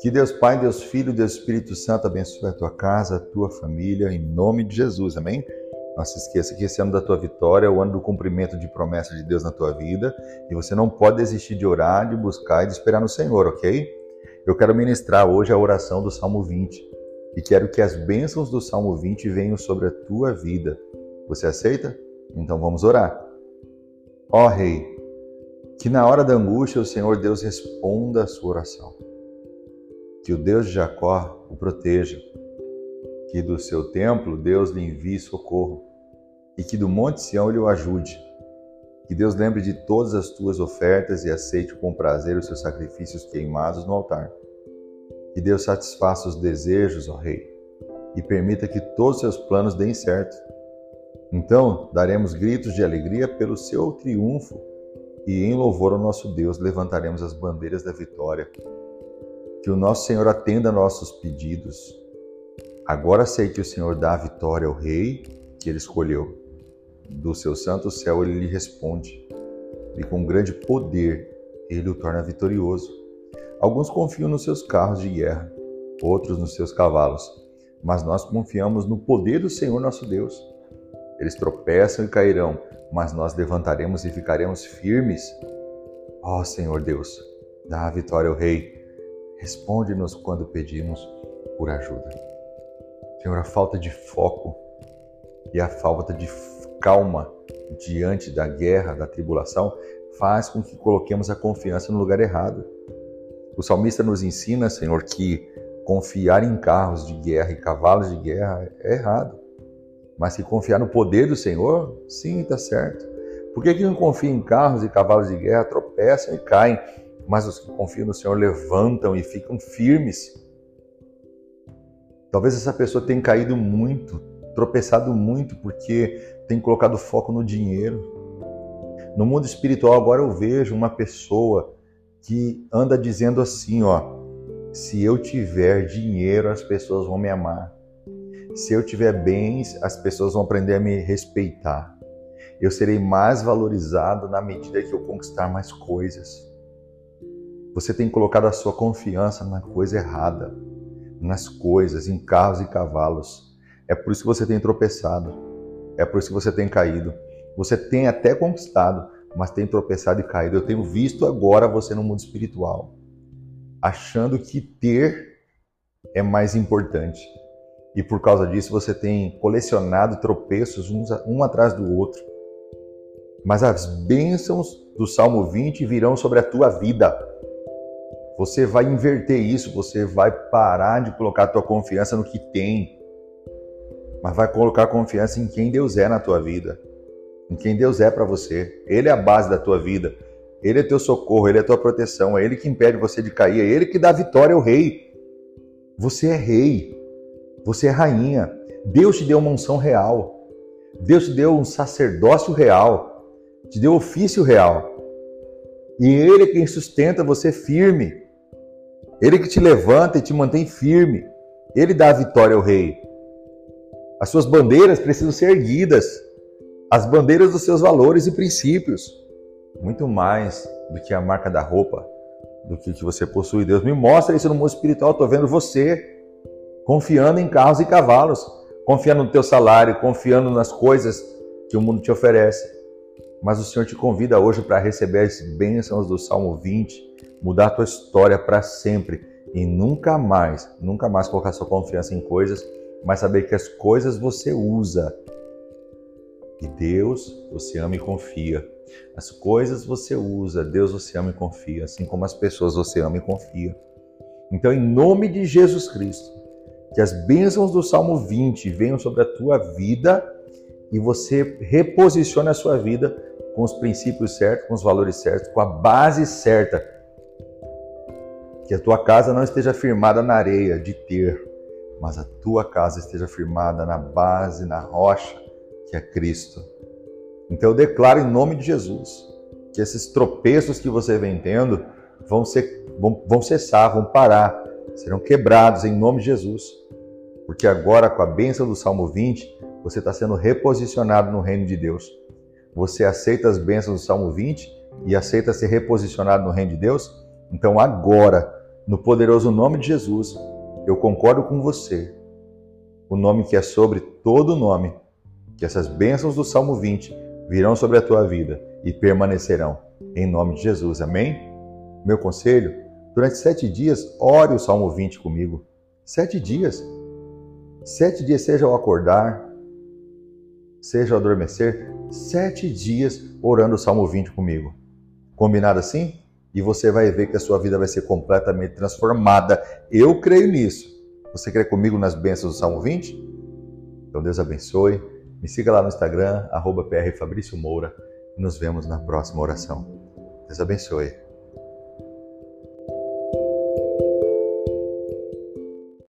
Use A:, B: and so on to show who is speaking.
A: Que Deus Pai, Deus Filho, Deus Espírito Santo abençoe a tua casa, a tua família, em nome de Jesus, amém? Não se esqueça que esse ano da tua vitória é o ano do cumprimento de promessas de Deus na tua vida e você não pode desistir de orar, de buscar e de esperar no Senhor, ok? Eu quero ministrar hoje a oração do Salmo 20 e quero que as bênçãos do Salmo 20 venham sobre a tua vida. Você aceita? Então vamos orar. Ó Rei, que na hora da angústia o Senhor Deus responda a sua oração. Que o Deus de Jacó o proteja. Que do seu templo Deus lhe envie socorro e que do Monte Sião ele o ajude. Que Deus lembre de todas as tuas ofertas e aceite com prazer os seus sacrifícios queimados no altar. Que Deus satisfaça os desejos, ó Rei, e permita que todos os seus planos deem certo. Então daremos gritos de alegria pelo seu triunfo e em louvor ao nosso Deus levantaremos as bandeiras da vitória. Que o nosso Senhor atenda nossos pedidos. Agora sei que o Senhor dá a vitória ao Rei que ele escolheu do seu santo céu ele lhe responde, e com grande poder ele o torna vitorioso. Alguns confiam nos seus carros de guerra, outros nos seus cavalos, mas nós confiamos no poder do Senhor nosso Deus. Eles tropeçam e cairão, mas nós levantaremos e ficaremos firmes. Ó oh, Senhor Deus, dá a vitória ao Rei. Responde-nos quando pedimos por ajuda. Senhor, a falta de foco e a falta de calma diante da guerra, da tribulação, faz com que coloquemos a confiança no lugar errado. O salmista nos ensina, Senhor, que confiar em carros de guerra e cavalos de guerra é errado. Mas se confiar no poder do Senhor, sim, está certo. Por que quem confia em carros e cavalos de guerra tropeçam e caem, mas os que confiam no Senhor levantam e ficam firmes? Talvez essa pessoa tenha caído muito, tropeçado muito porque tem colocado foco no dinheiro. No mundo espiritual agora eu vejo uma pessoa que anda dizendo assim, ó: se eu tiver dinheiro, as pessoas vão me amar. Se eu tiver bens, as pessoas vão aprender a me respeitar. Eu serei mais valorizado na medida que eu conquistar mais coisas. Você tem colocado a sua confiança na coisa errada, nas coisas, em carros e cavalos. É por isso que você tem tropeçado. É por isso que você tem caído. Você tem até conquistado, mas tem tropeçado e caído. Eu tenho visto agora você no mundo espiritual, achando que ter é mais importante. E por causa disso você tem colecionado tropeços um atrás do outro. Mas as bênçãos do Salmo 20 virão sobre a tua vida. Você vai inverter isso, você vai parar de colocar a tua confiança no que tem mas vai colocar confiança em quem Deus é na tua vida, em quem Deus é para você. Ele é a base da tua vida. Ele é teu socorro, ele é tua proteção, é ele que impede você de cair, é ele que dá vitória ao rei. Você é rei, você é rainha. Deus te deu uma unção real. Deus te deu um sacerdócio real, te deu ofício real. E ele é quem sustenta você firme. Ele que te levanta e te mantém firme. Ele dá a vitória ao rei. As suas bandeiras precisam ser erguidas, as bandeiras dos seus valores e princípios, muito mais do que a marca da roupa, do que que você possui. Deus me mostra isso no mundo espiritual. Estou vendo você confiando em carros e cavalos, confiando no teu salário, confiando nas coisas que o mundo te oferece. Mas o Senhor te convida hoje para receber as bênçãos do Salmo 20, mudar a tua história para sempre e nunca mais, nunca mais colocar sua confiança em coisas mas saber que as coisas você usa. E Deus você ama e confia. As coisas você usa, Deus você ama e confia, assim como as pessoas você ama e confia. Então, em nome de Jesus Cristo, que as bênçãos do Salmo 20 venham sobre a tua vida e você reposicione a sua vida com os princípios certos, com os valores certos, com a base certa. Que a tua casa não esteja firmada na areia de ter, mas a tua casa esteja firmada na base, na rocha, que é Cristo. Então eu declaro em nome de Jesus que esses tropeços que você vem tendo vão, ser, vão, vão cessar, vão parar, serão quebrados em nome de Jesus. Porque agora, com a bênção do Salmo 20, você está sendo reposicionado no reino de Deus. Você aceita as bênçãos do Salmo 20 e aceita ser reposicionado no reino de Deus? Então agora, no poderoso nome de Jesus, eu concordo com você. O nome que é sobre todo nome, que essas bênçãos do Salmo 20 virão sobre a tua vida e permanecerão. Em nome de Jesus, amém? Meu conselho: durante sete dias, ore o Salmo 20 comigo. Sete dias. Sete dias, seja ao acordar, seja ao adormecer, sete dias orando o Salmo 20 comigo. Combinado assim? E você vai ver que a sua vida vai ser completamente transformada. Eu creio nisso. Você crê comigo nas bênçãos do Salmo 20? Então Deus abençoe. Me siga lá no Instagram, arroba. E nos vemos na próxima oração. Deus abençoe.